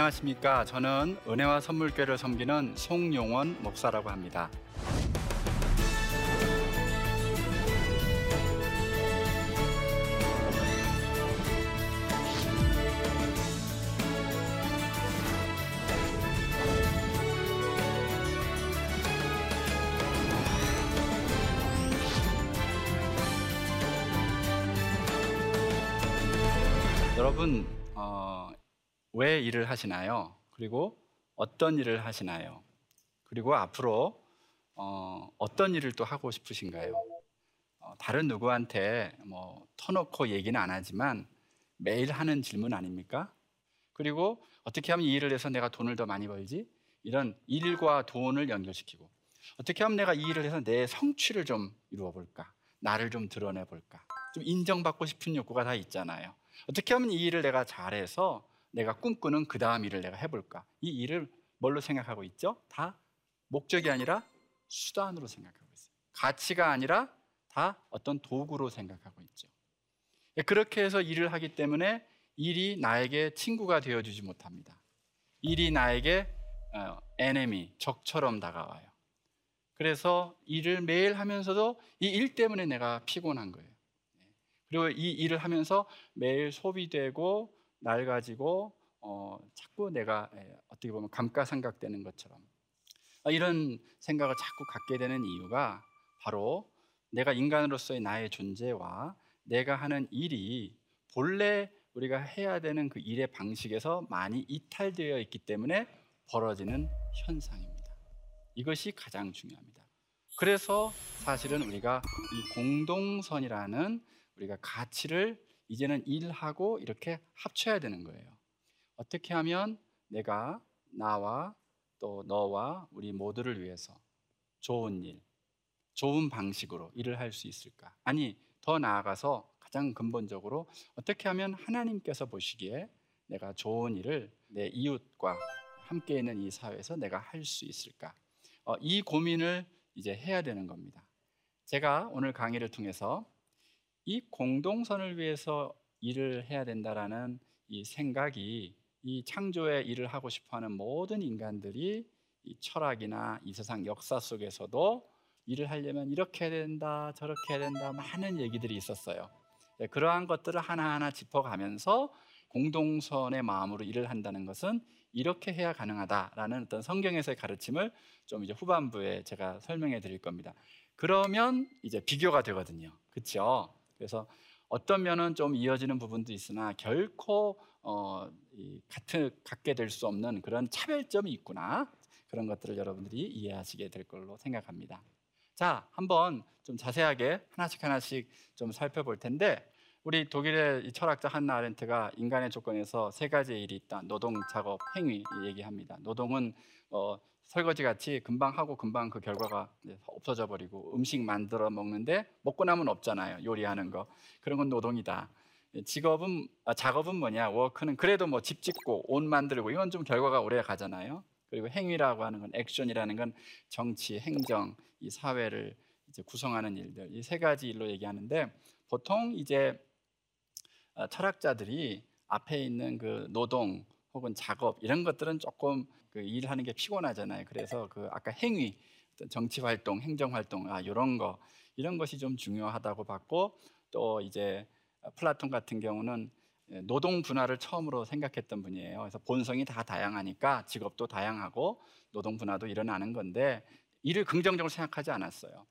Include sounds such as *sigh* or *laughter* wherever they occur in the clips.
안녕하십니까. 저는 은혜와 선물교를 섬기는 송용원 목사라고 합니다. 여러분 어, 왜 일을 하시나요? 그리고 어떤 일을 하시나요? 그리고 앞으로 어, 어떤 일을 또 하고 싶으신가요? 어, 다른 누구한테 뭐 터놓고 얘기는 안 하지만 매일 하는 질문 아닙니까? 그리고 어떻게 하면 이 일을 해서 내가 돈을 더 많이 벌지? 이런 일과 돈을 연결시키고 어떻게 하면 내가 이 일을 해서 내 성취를 좀 이루어 볼까? 나를 좀 드러내 볼까? 좀 인정받고 싶은 욕구가 다 있잖아요. 어떻게 하면 이 일을 내가 잘해서 내가 꿈꾸는 그 다음 일을 내가 해볼까? 이 일을 뭘로 생각하고 있죠? 다 목적이 아니라 수단으로 생각하고 있어요. 가치가 아니라 다 어떤 도구로 생각하고 있죠. 그렇게 해서 일을 하기 때문에 일이 나에게 친구가 되어주지 못합니다. 일이 나에게 어, 에네미, 적처럼 다가와요. 그래서 일을 매일 하면서도 이 일 때문에 내가 피곤한 거예요. 그리고 이 일을 하면서 매일 소비되고 낡아지고 어, 자꾸 내가 예, 어떻게 보면 감가상각되는 것처럼 아, 이런 생각을 자꾸 갖게 되는 이유가 바로 내가 인간으로서의 나의 존재와 내가 하는 일이 본래 우리가 해야 되는 그 일의 방식에서 많이 이탈되어 있기 때문에 벌어지는 현상입니다. 이것이 가장 중요합니다. 그래서 사실은 우리가 이 공동선이라는 우리가 가치를 이제는 일하고 이렇게 합쳐야 되는 거예요. 어떻게 하면 내가 나와 또 너와 우리 모두를 위해서 좋은 일, 좋은 방식으로 일을 할 수 있을까? 아니, 더 나아가서 가장 근본적으로 어떻게 하면 하나님께서 보시기에 내가 좋은 일을 내 이웃과 함께 있는 이 사회에서 내가 할 수 있을까? 어, 이 고민을 이제 해야 되는 겁니다. 제가 오늘 강의를 통해서 이 공동선을 위해서 일을 해야 된다라는 이 생각이 이 창조의 일을 하고 싶어하는 모든 인간들이 이 철학이나 이 세상 역사 속에서도 일을 하려면 이렇게 해야 된다, 저렇게 해야 된다 많은 얘기들이 있었어요. 네, 그러한 것들을 하나하나 짚어가면서 공동선의 마음으로 일을 한다는 것은 이렇게 해야 가능하다라는 어떤 성경에서의 가르침을 좀 이제 후반부에 제가 설명해 드릴 겁니다. 그러면 이제 비교가 되거든요. 그렇죠? 그래서 어떤 면은 좀 이어지는 부분도 있으나 결코 어, 이 같은 갖게 될 수 없는 그런 차별점이 있구나 그런 것들을 여러분들이 이해하시게 될 걸로 생각합니다. 자, 한번 좀 자세하게 하나씩 하나씩 좀 살펴볼 텐데 우리 독일의 철학자 한나 아렌트가 인간의 조건에서 세 가지 일이 있다. 노동, 작업, 행위 얘기합니다. 노동은 어, 설거지 같이 금방 하고 금방 그 결과가 없어져 버리고 음식 만들어 먹는데 먹고 나면 없잖아요. 요리하는 거. 그런 건 노동이다. 직업은 아, 작업은 뭐냐? 워크는 그래도 뭐 집 짓고 옷 만들고 이건 좀 결과가 오래 가잖아요. 그리고 행위라고 하는 건 액션이라는 건 정치, 행정, 이 사회를 이제 구성하는 일들 이 세 가지 일로 얘기하는데 보통 이제 어, 철학자들이 앞에 있는 그 노동 혹은 작업 이런 것들은 조금 그 일하는 게 피곤하잖아요. 그래서 그 아까 행위, 정치 활동, 행정 활동 아 이런 거 이런 것이 좀 중요하다고 봤고 또 이제 플라톤 같은 경우는 노동 분화를 처음으로 생각했던 분이에요. 그래서 본성이 다 다양하니까 직업도 다양하고 노동 분화도 일어나는 건데 일을 긍정적으로 생각하지 않았어요.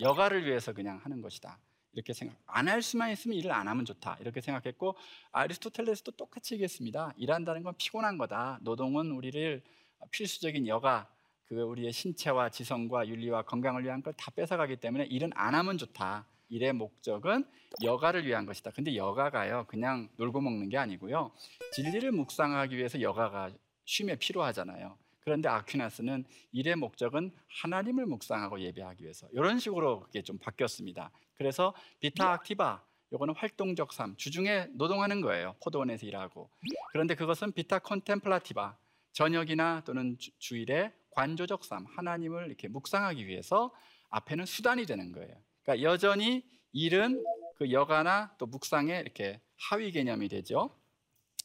여가를 위해서 그냥 하는 것이다. 이렇게 생각 안 할 수만 있으면 일을 안 하면 좋다. 이렇게 생각했고 아리스토텔레스도 똑같이 얘기했습니다. 일한다는 건 피곤한 거다. 노동은 우리를 필수적인 여가 그 우리의 신체와 지성과 윤리와 건강을 위한 걸 다 뺏어가기 때문에 일은 안 하면 좋다. 일의 목적은 여가를 위한 것이다. 근데 여가가요 그냥 놀고 먹는 게 아니고요. 진리를 묵상하기 위해서 여가가 쉼에 필요하잖아요 그런데 아퀴나스는 일의 목적은 하나님을 묵상하고 예배하기 위해서 이런 식으로 그게 좀 바뀌었습니다. 그래서 비타 악티바 요거는 활동적 삶, 주중에 노동하는 거예요. 포도원에서 일하고. 그런데 그것은 비타 컨템플라티바 저녁이나 또는 주, 일에 관조적 삶, 하나님을 이렇게 묵상하기 위해서 앞에는 수단이 되는 거예요. 그러니까 여전히 일은 그 여가나 또 묵상에 이렇게 하위 개념이 되죠.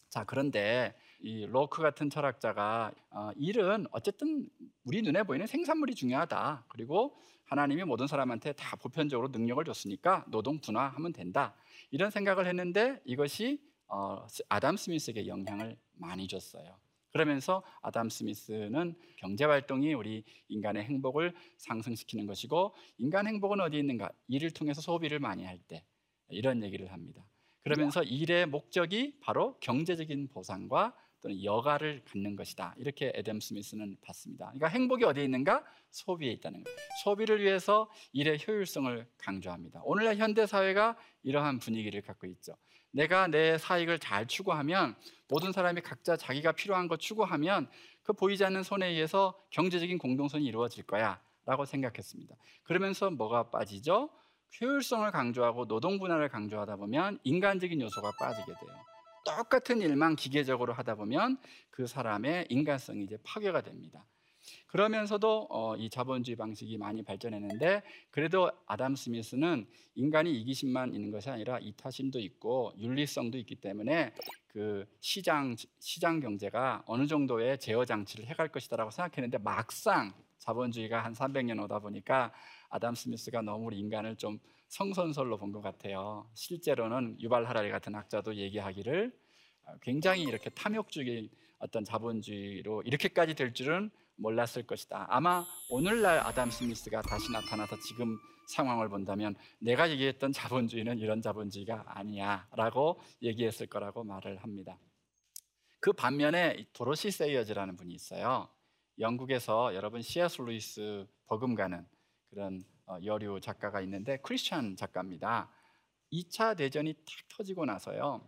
자, 그런데 이 로크 같은 철학자가 어, 일은 어쨌든 우리 눈에 보이는 생산물이 중요하다. 그리고 하나님이 모든 사람한테 다 보편적으로 능력을 줬으니까 노동 분화하면 된다. 이런 생각을 했는데 이것이 어, 아담 스미스에게 영향을 많이 줬어요. 그러면서 아담 스미스는 경제 활동이 우리 인간의 행복을 상승시키는 것이고 인간 행복은 어디 있는가? 일을 통해서 소비를 많이 할 때 이런 얘기를 합니다. 그러면서 일의 목적이 바로 경제적인 보상과 또는 여가를 갖는 것이다. 이렇게 에덤 스미스는 봤습니다. 그러니까 행복이 어디에 있는가? 소비에 있다는 거예요. 소비를 위해서 일의 효율성을 강조합니다. 오늘날 현대 사회가 이러한 분위기를 갖고 있죠. 내가 내 사익을 잘 추구하면 모든 사람이 각자 자기가 필요한 것 추구하면 그 보이지 않는 손에 의해서 경제적인 공동선이 이루어질 거야라고 생각했습니다. 그러면서 뭐가 빠지죠? 효율성을 강조하고 노동 분할을 강조하다 보면 인간적인 요소가 빠지게 돼요. 똑같은 일만 기계적으로 하다 보면 그 사람의 인간성이 이제 파괴가 됩니다. 그러면서도 어, 이 자본주의 방식이 많이 발전했는데 그래도 아담 스미스는 인간이 이기심만 있는 것이 아니라 이타심도 있고 윤리성도 있기 때문에 그 시장 시장 경제가 어느 정도의 제어 장치를 해갈 것이다라고 생각했는데 막상 자본주의가 한 300년 오다 보니까 아담 스미스가 너무 인간을 좀 성선설로 본 것 같아요. 실제로는 유발 하라리 같은 학자도 얘기하기를 굉장히 이렇게 탐욕적인 어떤 자본주의로 이렇게까지 될 줄은 몰랐을 것이다. 아마 오늘날 아담 스미스가 다시 나타나서 지금 상황을 본다면 내가 얘기했던 자본주의는 이런 자본주의가 아니야라고 얘기했을 거라고 말을 합니다. 그 반면에 도로시 세이어즈라는 분이 있어요. 영국에서 여러분 C.S. 루이스 버금가는 그런 어, 여류 작가가 있는데 크리스천 작가입니다. 2차 대전이 탁 터지고 나서요.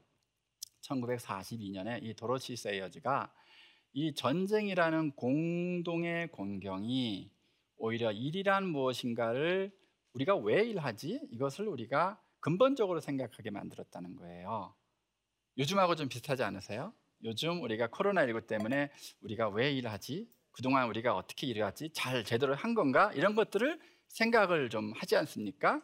1942년에 이 도로시 세이어즈가 이 전쟁이라는 공동의 공경이 오히려 일이란 무엇인가를 우리가 왜 일하지? 이것을 우리가 근본적으로 생각하게 만들었다는 거예요. 요즘하고 좀 비슷하지 않으세요? 요즘 우리가 코로나19 때문에 우리가 왜 일하지? 그동안 우리가 어떻게 일해왔지? 잘 제대로 한 건가? 이런 것들을 생각을 좀 하지 않습니까?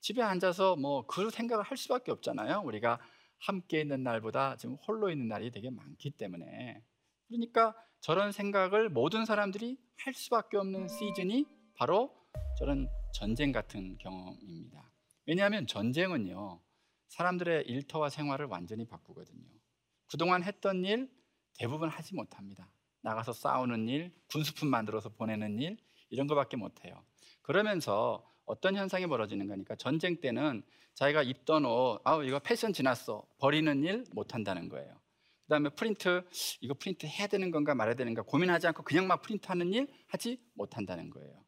집에 앉아서 뭐 그 생각을 할 수밖에 없잖아요. 우리가 함께 있는 날보다 지금 홀로 있는 날이 되게 많기 때문에 그러니까 저런 생각을 모든 사람들이 할 수밖에 없는 시즌이 바로 저런 전쟁 같은 경험입니다. 왜냐하면 전쟁은요 사람들의 일터와 생활을 완전히 바꾸거든요. 그동안 했던 일 대부분 하지 못합니다. 나가서 싸우는 일, 군수품 만들어서 보내는 일 이런 거밖에 못해요. 그러면서 어떤 현상이 벌어지는 거니까 전쟁 때는 자기가 입던 옷, 아 이거 패션 지났어 버리는 일 못 한다는 거예요. 그다음에 프린트 이거 프린트 해야 되는 건가 말아야 되는가 고민하지 않고 그냥 막 프린트하는 일 하지 못 한다는 거예요.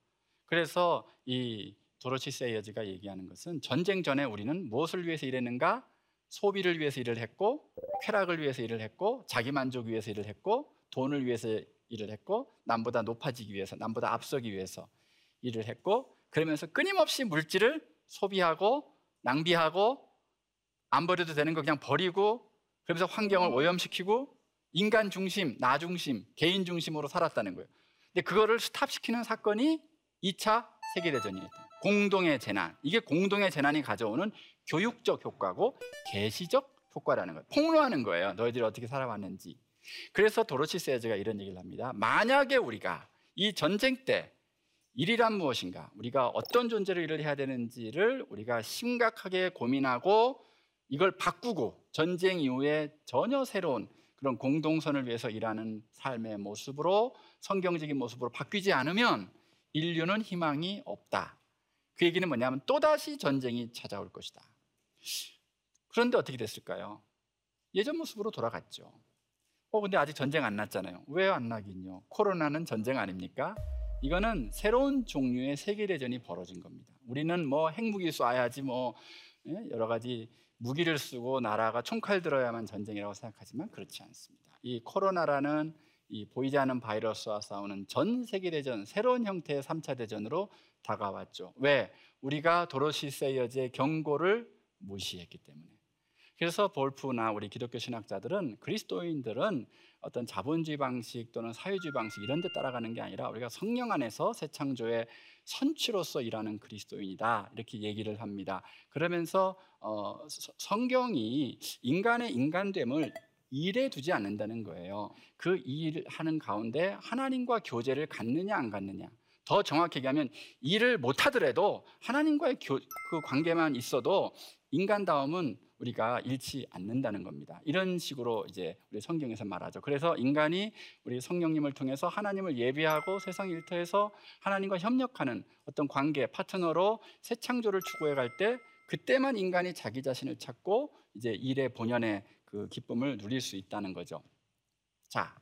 그래서 이 도로시 세이어즈가 얘기하는 것은 전쟁 전에 우리는 무엇을 위해서 일했는가? 소비를 위해서 일을 했고 쾌락을 위해서 일을 했고 자기 만족 위해서 일을 했고 돈을 위해서 일을 했고 남보다 높아지기 위해서 남보다 앞서기 위해서 일을 했고 그러면서 끊임없이 물질을 소비하고 낭비하고 안 버려도 되는 거 그냥 버리고 그러면서 환경을 오염시키고 인간 중심, 나 중심, 개인 중심으로 살았다는 거예요. 근데 그거를 스탑시키는 사건이 2차 세계대전이었다. 공동의 재난. 이게 공동의 재난이 가져오는 교육적 효과고 계시적 효과라는 거예요. 폭로하는 거예요. 너희들이 어떻게 살아왔는지. 그래서 도로시 세즈가 이런 얘기를 합니다. 만약에 우리가 이 전쟁 때 일이란 무엇인가? 우리가 어떤 존재로 일을 해야 되는지를 우리가 심각하게 고민하고 이걸 바꾸고 전쟁 이후에 전혀 새로운 그런 공동선을 위해서 일하는 삶의 모습으로 성경적인 모습으로 바뀌지 않으면 인류는 희망이 없다. 그 얘기는 뭐냐면 또다시 전쟁이 찾아올 것이다. 그런데 어떻게 됐을까요? 예전 모습으로 돌아갔죠. 어, 근데 아직 전쟁 안 났잖아요. 왜 안 나긴요? 코로나는 전쟁 아닙니까? 이거는 새로운 종류의 세계대전이 벌어진 겁니다. 우리는 뭐 핵무기 쏴야지 뭐 예? 여러 가지 무기를 쓰고 나라가 총칼 들어야만 전쟁이라고 생각하지만 그렇지 않습니다. 이 코로나라는 이 보이지 않는 바이러스와 싸우는 전 세계대전, 새로운 형태의 3차 대전으로 다가왔죠. 왜? 우리가 도로시 세이어즈의 경고를 무시했기 때문에. 그래서 볼프나 우리 기독교 신학자들은 그리스도인들은 어떤 자본주의 방식 또는 사회주의 방식 이런 데 따라가는 게 아니라 우리가 성령 안에서 새 창조의 선취로서 일하는 그리스도인이다 이렇게 얘기를 합니다. 그러면서 어, 성경이 인간의 인간됨을 일에 두지 않는다는 거예요. 그 일을 하는 가운데 하나님과 교제를 갖느냐 안 갖느냐. 더 정확히 얘기하면 일을 못 하더라도 하나님과의 교, 그 관계만 있어도 인간다움은 우리가 잃지 않는다는 겁니다. 이런 식으로 이제 우리 성경에서 말하죠. 그래서 인간이 우리 성령님을 통해서 하나님을 예비하고 세상 일터에서 하나님과 협력하는 어떤 관계 파트너로 새 창조를 추구해 갈 때 그때만 인간이 자기 자신을 찾고 이제 일의 본연의 그 기쁨을 누릴 수 있다는 거죠. 자,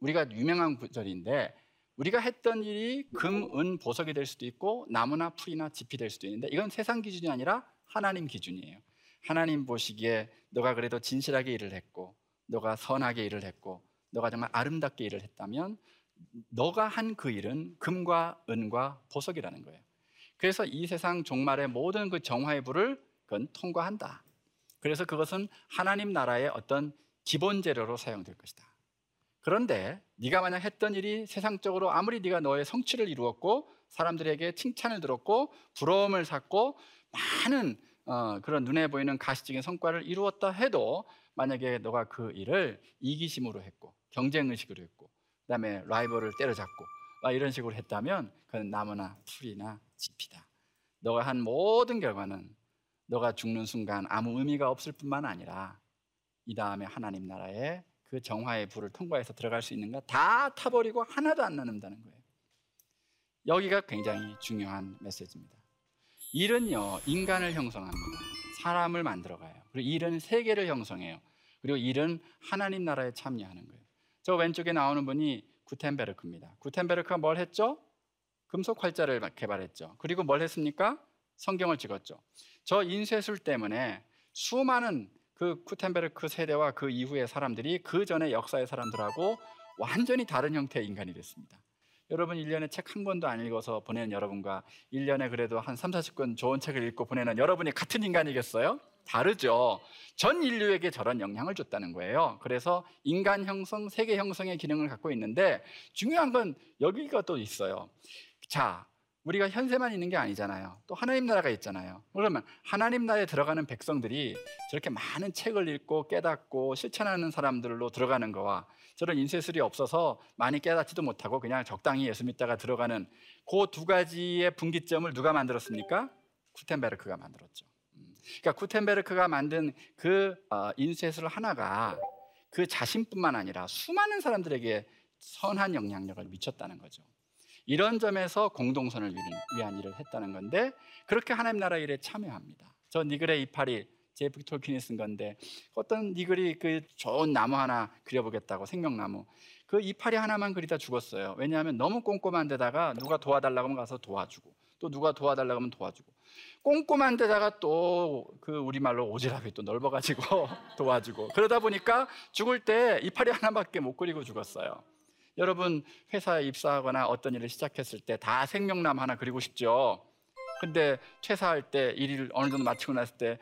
우리가 유명한 구절인데 우리가 했던 일이 금, 은, 보석이 될 수도 있고 나무나 풀이나 짚이 될 수도 있는데 이건 세상 기준이 아니라 하나님 기준이에요. 하나님 보시기에 너가 그래도 진실하게 일을 했고 너가 선하게 일을 했고 너가 정말 아름답게 일을 했다면 너가 한 그 일은 금과 은과 보석이라는 거예요. 그래서 이 세상 종말의 모든 그 정화의 불을 그건 통과한다. 그래서 그것은 하나님 나라의 어떤 기본 재료로 사용될 것이다. 그런데 네가 만약 했던 일이 세상적으로 아무리 네가 너의 성취를 이루었고 사람들에게 칭찬을 들었고 부러움을 샀고 많은 어, 그런 눈에 보이는 가시적인 성과를 이루었다 해도 만약에 너가 그 일을 이기심으로 했고 경쟁 의식으로 했고 그다음에 라이벌을 때려잡고 막 이런 식으로 했다면 그건 나무나 풀이나 짚이다. 너가 한 모든 결과는 너가 죽는 순간 아무 의미가 없을 뿐만 아니라 이 다음에 하나님 나라에 그 정화의 불을 통과해서 들어갈 수 있는가 다 타버리고 하나도 안 남는다는 거예요. 여기가 굉장히 중요한 메시지입니다. 일은요 인간을 형성합니다. 사람을 만들어가요. 그리고 일은 세계를 형성해요. 그리고 일은 하나님 나라에 참여하는 거예요. 저 왼쪽에 나오는 분이 구텐베르크입니다. 구텐베르크가 뭘 했죠? 금속 활자를 개발했죠. 그리고 뭘 했습니까? 성경을 찍었죠. 저 인쇄술 때문에 수많은 그 쿠텐베르크 세대와 그 이후의 사람들이 그 전의 역사의 사람들하고 완전히 다른 형태의 인간이 됐습니다. 여러분 1년에 책 한 권도 안 읽어서 보내는 여러분과 1년에 그래도 한 3, 40권 좋은 책을 읽고 보내는 여러분이 같은 인간이겠어요? 다르죠. 전 인류에게 저런 영향을 줬다는 거예요. 그래서 인간 형성, 세계 형성의 기능을 갖고 있는데 중요한 건 여기가 또 있어요. 자, 우리가 현세만 있는 게 아니잖아요. 또 하나님 나라가 있잖아요. 그러면 하나님 나라에 들어가는 백성들이 저렇게 많은 책을 읽고 깨닫고 실천하는 사람들로 들어가는 거와 저런 인쇄술이 없어서 많이 깨닫지도 못하고 그냥 적당히 예수 믿다가 들어가는 그 두 가지의 분기점을 누가 만들었습니까? 쿠텐베르크가 만들었죠. 음. 그러니까 쿠텐베르크가 만든 그 어, 인쇄술 하나가 그 자신뿐만 아니라 수많은 사람들에게 선한 영향력을 미쳤다는 거죠. 이런 점에서 공동선을 위한 일을 했다는 건데 그렇게 하나님 나라 일에 참여합니다. 저 니글의 이파리 제프 톨킨이 쓴 건데 어떤 니글이 그 좋은 나무 하나 그려보겠다고 생명나무 그 이파리 하나만 그리다 죽었어요. 왜냐하면 너무 꼼꼼한 데다가 누가 도와달라고 하면 가서 도와주고 또 누가 도와달라고 하면 도와주고 꼼꼼한 데다가 또 그 우리말로 오지랖이 또 넓어가지고 *laughs* 도와주고 그러다 보니까 죽을 때 이파리 하나밖에 못 그리고 죽었어요. 여러분 회사에 입사하거나 어떤 일을 시작했을 때 다 생명남 하나 그리고 싶죠. 근데 퇴사할 때 일을 어느 정도 마치고 났을 때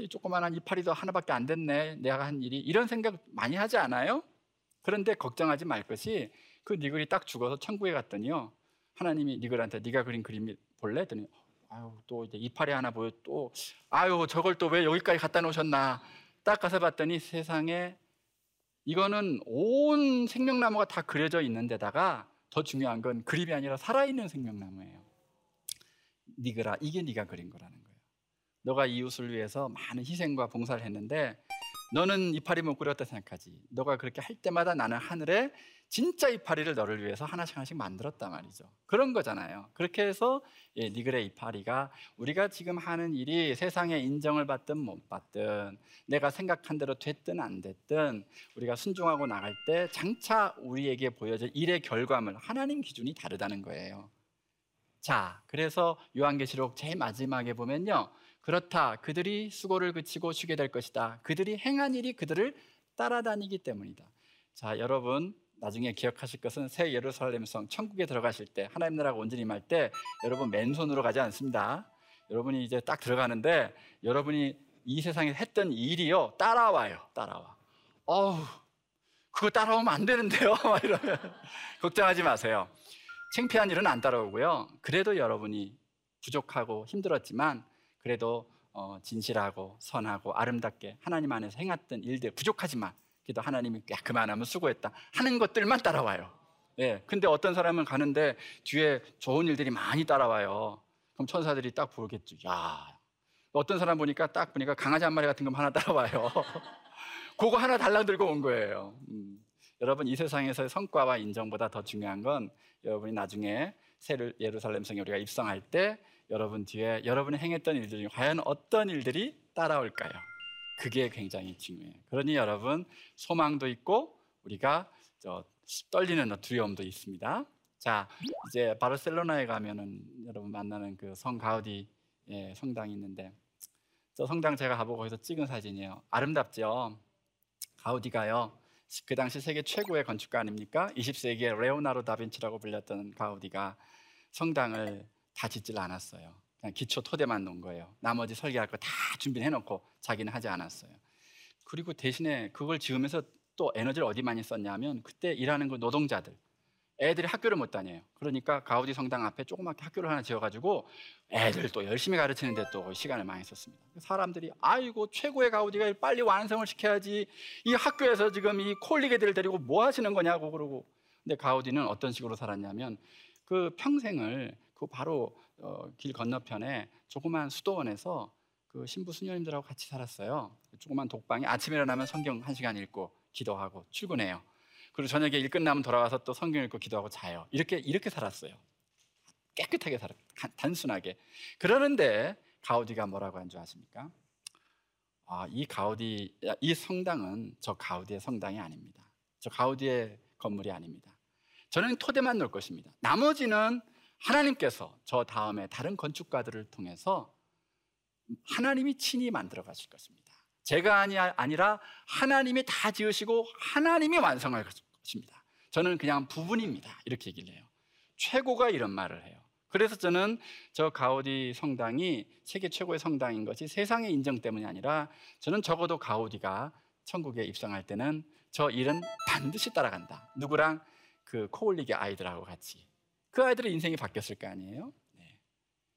아, 조그만한 이파리도 하나밖에 안 됐네. 내가 한 일이 이런 생각 많이 하지 않아요? 그런데 걱정하지 말 것이 그 니글이 딱 죽어서 천국에 갔더니요. 하나님이 니글한테 네가 그린 그림 볼래? 했더니 아유 또 이제 이파리 하나 보여 또 아유 저걸 또 왜 여기까지 갖다 놓으셨나? 딱 가서 봤더니 세상에 이거는 온 생명나무가 다 그려져 있는 데다가 더 중요한 건 그림이 아니라 살아있는 생명나무예요. 니그라 이게 네가 그린 거라는 거예요. 너가 이웃을 위해서 많은 희생과 봉사를 했는데 너는 이파리 못 그렸다 생각하지. 너가 그렇게 할 때마다 나는 하늘에 진짜 이파리를 너를 위해서 하나씩 하나씩 만들었단 말이죠. 그런 거잖아요. 그렇게 해서 예, 니글의 이파리가 우리가 지금 하는 일이 세상에 인정을 받든 못 받든 내가 생각한 대로 됐든 안 됐든 우리가 순종하고 나갈 때 장차 우리에게 보여질 일의 결과물 하나님 기준이 다르다는 거예요. 자, 그래서 요한계시록 제일 마지막에 보면요. 그렇다. 그들이 수고를 그치고 쉬게 될 것이다. 그들이 행한 일이 그들을 따라다니기 때문이다. 자, 여러분 나중에 기억하실 것은 새 예루살렘 성 천국에 들어가실 때 하나님 나라가 온전히 임할 때 여러분 맨손으로 가지 않습니다. 여러분이 이제 딱 들어가는데 여러분이 이 세상에 했던 일이요 따라와요. 따라와. 어우 그거 따라오면 안 되는데요. *laughs* 이러면 걱정하지 마세요. 창피한 일은 안 따라오고요. 그래도 여러분이 부족하고 힘들었지만 그래도 어, 진실하고 선하고 아름답게 하나님 안에서 행했던 일들 부족하지만 기도 하나님이 야 그만하면 수고했다 하는 것들만 따라와요. 예. 근데 어떤 사람은 가는데 뒤에 좋은 일들이 많이 따라와요. 그럼 천사들이 딱 보겠죠. 야. 어떤 사람 보니까 딱 보니까 강아지 한 마리 같은 거 하나 따라와요. *laughs* 그거 하나 달랑 들고 온 거예요. 음. 여러분 이 세상에서의 성과와 인정보다 더 중요한 건 여러분이 나중에 새 예루살렘 성에 우리가 입성할 때 여러분 뒤에 여러분이 행했던 일들 중 과연 어떤 일들이 따라올까요? 그게 굉장히 중요해요. 그러니 여러분 소망도 있고 우리가 저 떨리는 두려움도 있습니다. 자, 이제 바르셀로나에 가면은 여러분 만나는 그 성 가우디 예, 성당이 있는데 저 성당 제가 가보고 거기서 찍은 사진이에요. 아름답죠? 가우디가요. 그 당시 세계 최고의 건축가 아닙니까? 20세기에 레오나르도 다빈치라고 불렸던 가우디가 성당을 다 짓질 않았어요. 그냥 기초 토대만 놓은 거예요. 나머지 설계할 거 다 준비해 놓고 자기는 하지 않았어요. 그리고 대신에 그걸 지으면서 또 에너지를 어디 많이 썼냐면 그때 일하는 그 노동자들 애들이 학교를 못 다녀요. 그러니까 가우디 성당 앞에 조그맣게 학교를 하나 지어가지고 애들 또 열심히 가르치는데 또 시간을 많이 썼습니다. 사람들이 아이고 최고의 가우디가 빨리 완성을 시켜야지 이 학교에서 지금 이 콜리게들을 데리고 뭐 하시는 거냐고 그러고 근데 가우디는 어떤 식으로 살았냐면 그 평생을 그 바로 어, 길 건너편에 조그만 수도원에서 그 신부 수녀님들하고 같이 살았어요. 조그만 독방에 아침에 일어나면 성경 한 시간 읽고 기도하고 출근해요. 그리고 저녁에 일 끝나면 돌아와서 또 성경 읽고 기도하고 자요. 이렇게 이렇게 살았어요. 깨끗하게 살았 단순하게. 그러는데 가우디가 뭐라고 한 줄 아십니까? 아, 이 가우디 이 성당은 저 가우디의 성당이 아닙니다. 저 가우디의 건물이 아닙니다. 저는 토대만 놓을 것입니다. 나머지는 하나님께서 저 다음에 다른 건축가들을 통해서 하나님이 친히 만들어 가실 것입니다. 제가 아니, 아니라 하나님이 다 지으시고 하나님이 완성할 것입니다. 저는 그냥 부분입니다. 이렇게 얘기를 해요. 최고가 이런 말을 해요. 그래서 저는 저 가우디 성당이 세계 최고의 성당인 것이 세상의 인정 때문이 아니라 저는 적어도 가우디가 천국에 입성할 때는 저 일은 반드시 따라간다. 누구랑 그 코올리게 아이들하고 같이. 그 아이들의 인생이 바뀌었을 거 아니에요? 네.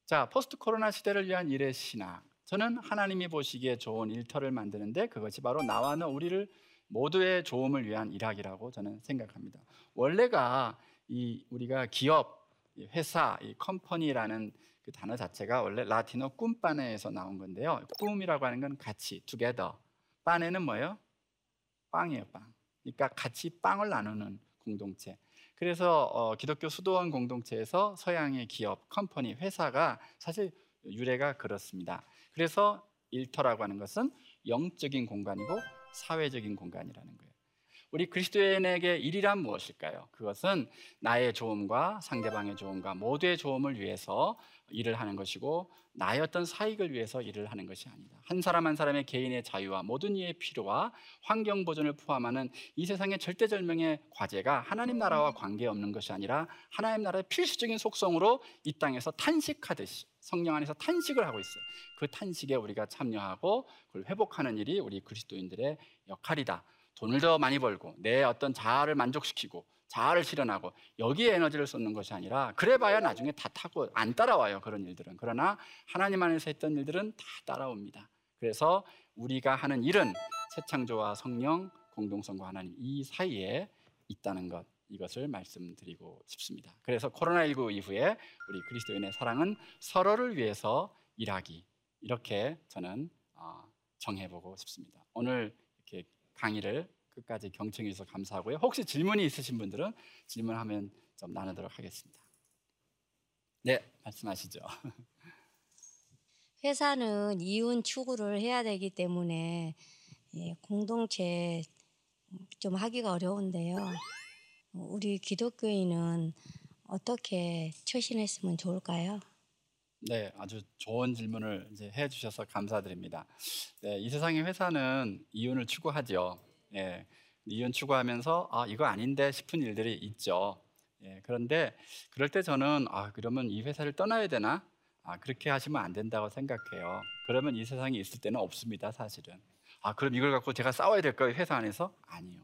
자, 포스트 코로나 시대를 위한 일의 신학. 저는 하나님이 보시기에 좋은 일터를 만드는데 그것이 바로 나와 는 우리를 모두의 좋음을 위한 일학이라고 저는 생각합니다. 원래가 이 우리가 기업, 회사, 이 컴퍼니라는 그 단어 자체가 원래 라틴어 꿈빠네에서 나온 건데요. 꿈이라고 하는 건 같이, together. 빠네는 뭐예요? 빵이에요, 빵. 그러니까 같이 빵을 나누는 공동체. 그래서 어, 기독교 수도원 공동체에서 서양의 기업, 컴퍼니, 회사가 사실 유래가 그렇습니다. 그래서 일터라고 하는 것은 영적인 공간이고 사회적인 공간이라는 거예요. 우리 그리스도인에게 일이란 무엇일까요? 그것은 나의 좋음과 상대방의 좋음과 모두의 좋음을 위해서 일을 하는 것이고 나의 어떤 사익을 위해서 일을 하는 것이 아니다. 한 사람 한 사람의 개인의 자유와 모든 이의 필요와 환경 보존을 포함하는 이 세상의 절대절명의 과제가 하나님 나라와 관계없는 것이 아니라 하나님 나라의 필수적인 속성으로 이 땅에서 탄식하듯이 성령 안에서 탄식을 하고 있어요. 그 탄식에 우리가 참여하고 그걸 회복하는 일이 우리 그리스도인들의 역할이다. 돈을 더 많이 벌고 내 어떤 자아를 만족시키고 자아를 실현하고 여기에 에너지를 쏟는 것이 아니라 그래봐야 나중에 다 타고 안 따라와요 그런 일들은 그러나 하나님 안에서 했던 일들은 다 따라옵니다. 그래서 우리가 하는 일은 새 창조와 성령 공동성과 하나님 이 사이에 있다는 것 이것을 말씀드리고 싶습니다. 그래서 코로나19 이후에 우리 그리스도인의 사랑은 서로를 위해서 일하기 이렇게 저는 어, 정해보고 싶습니다. 오늘 이렇게 강의를 끝까지 경청해 주셔서 감사하고요. 혹시 질문이 있으신 분들은 질문하면 좀 나누도록 하겠습니다. 네, 말씀하시죠. *laughs* 회사는 이윤 추구를 해야 되기 때문에 예, 공동체 좀 하기가 어려운데요. 우리 기독교인은 어떻게 처신했으면 좋을까요? 네, 아주 좋은 질문을 이제 해 주셔서 감사드립니다. 네, 이 세상의 회사는 이윤을 추구하죠. 예, 이윤 추구하면서 아 이거 아닌데 싶은 일들이 있죠. 예, 그런데 그럴 때 저는 아 그러면 이 회사를 떠나야 되나? 아 그렇게 하시면 안 된다고 생각해요. 그러면 이 세상에 있을 때는 없습니다, 사실은. 아 그럼 이걸 갖고 제가 싸워야 될까요, 회사 안에서? 아니요.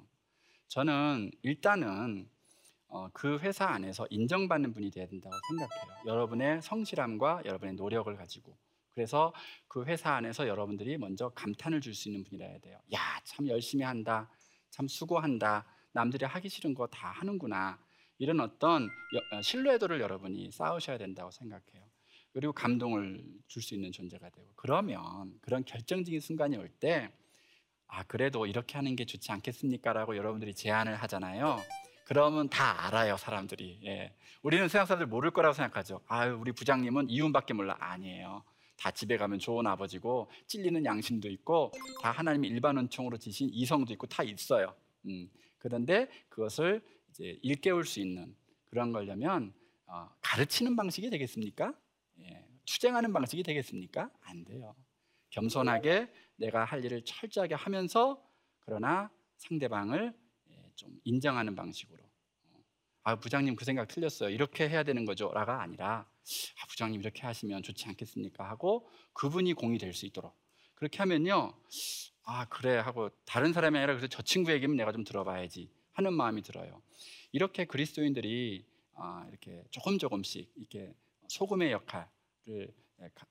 저는 일단은 어, 그 회사 안에서 인정받는 분이 되어야 된다고 생각해요. 여러분의 성실함과 여러분의 노력을 가지고. 그래서 그 회사 안에서 여러분들이 먼저 감탄을 줄 수 있는 분이라 해야 돼요. 야, 참 열심히 한다. 참 수고한다. 남들이 하기 싫은 거 다 하는구나. 이런 어떤 여- 어, 신뢰도를 여러분이 쌓으셔야 된다고 생각해요. 그리고 감동을 줄 수 있는 존재가 되고 그러면 그런 결정적인 순간이 올 때 아 그래도 이렇게 하는 게 좋지 않겠습니까 라고 여러분들이 제안을 하잖아요. 그러면 다 알아요 사람들이. 예. 우리는 세상 사람들 모를 거라고 생각하죠. 아 우리 부장님은 이윤밖에 몰라 아니에요. 다 집에 가면 좋은 아버지고 찔리는 양심도 있고 다 하나님의 일반 은총으로 지신 이성도 있고 다 있어요. 음. 그런데 그것을 이제 일깨울 수 있는 그런 거려면 어, 가르치는 방식이 되겠습니까? 예, 투쟁하는 방식이 되겠습니까? 안 돼요. 겸손하게 내가 할 일을 철저하게 하면서 그러나 상대방을 예, 좀 인정하는 방식으로. 어, 아 부장님 그 생각 틀렸어요. 이렇게 해야 되는 거죠라가 아니라 아 부장님 이렇게 하시면 좋지 않겠습니까? 하고 그분이 공이 될 수 있도록 그렇게 하면요. 아 그래 하고 다른 사람이 아니라 그래서 저 친구 얘기면 내가 좀 들어봐야지 하는 마음이 들어요. 이렇게 그리스도인들이 아, 이렇게 조금 조금씩 이렇게 소금의 역할을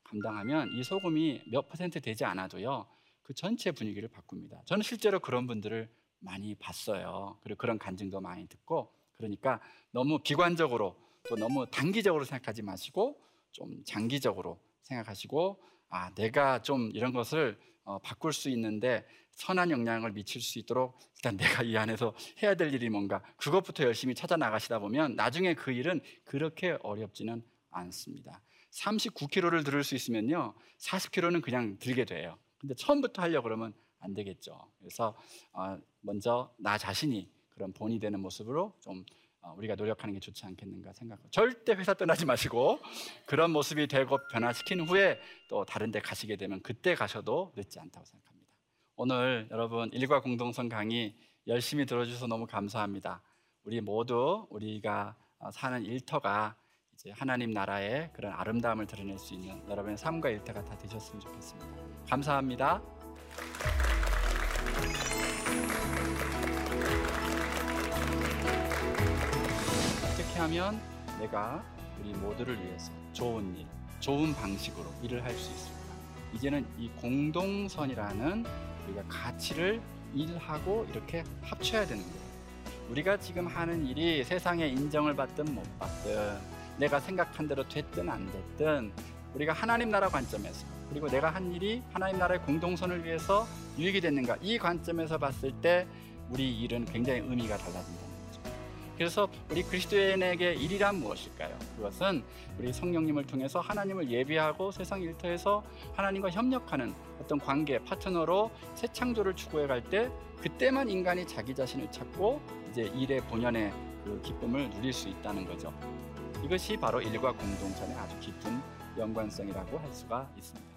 감당하면 이 소금이 몇 퍼센트 되지 않아도요 그 전체 분위기를 바꿉니다. 저는 실제로 그런 분들을 많이 봤어요. 그리고 그런 간증도 많이 듣고 그러니까 너무 비관적으로 또 너무 단기적으로 생각하지 마시고 좀 장기적으로 생각하시고 아 내가 좀 이런 것을 어, 바꿀 수 있는데 선한 영향을 미칠 수 있도록 일단 내가 이 안에서 해야 될 일이 뭔가 그것부터 열심히 찾아 나가시다 보면 나중에 그 일은 그렇게 어렵지는 않습니다. 39kg를 들을 수 있으면요 40kg는 그냥 들게 돼요. 근데 처음부터 하려 고 그러면 안 되겠죠. 그래서 어, 먼저 나 자신이 그런 본이 되는 모습으로 좀 어, 우리가 노력하는 게 좋지 않겠는가 생각하고 절대 회사 떠나지 마시고 그런 모습이 되고 변화시킨 후에 또 다른 데 가시게 되면 그때 가셔도 늦지 않다고 생각합니다. 오늘 여러분 일과 공동선 강의 열심히 들어주셔서 너무 감사합니다. 우리 모두 우리가 어, 사는 일터가 이제 하나님 나라의 그런 아름다움을 드러낼 수 있는 여러분의 삶과 일터가 다 되셨으면 좋겠습니다. 감사합니다. 하면 내가 우리 모두를 위해서 좋은 일, 좋은 방식으로 일을 할 수 있을까? 이제는 이 공동선이라는 우리가 가치를 일하고 이렇게 합쳐야 되는 거예요. 우리가 지금 하는 일이 세상에 인정을 받든 못 받든 내가 생각한 대로 됐든 안 됐든 우리가 하나님 나라 관점에서 그리고 내가 한 일이 하나님 나라의 공동선을 위해서 유익이 됐는가 이 관점에서 봤을 때 우리 일은 굉장히 의미가 거죠. 그래서 우리 그리스도인에게 일이란 무엇일까요? 그것은 우리 성령님을 통해서 하나님을 예비하고 세상 일터에서 하나님과 협력하는 어떤 관계 파트너로 새 창조를 추구해 갈 때 그때만 인간이 자기 자신을 찾고 이제 일의 본연의 그 기쁨을 누릴 수 있다는 거죠. 이것이 바로 일과 공동선의 아주 깊은 연관성이라고 할 수가 있습니다.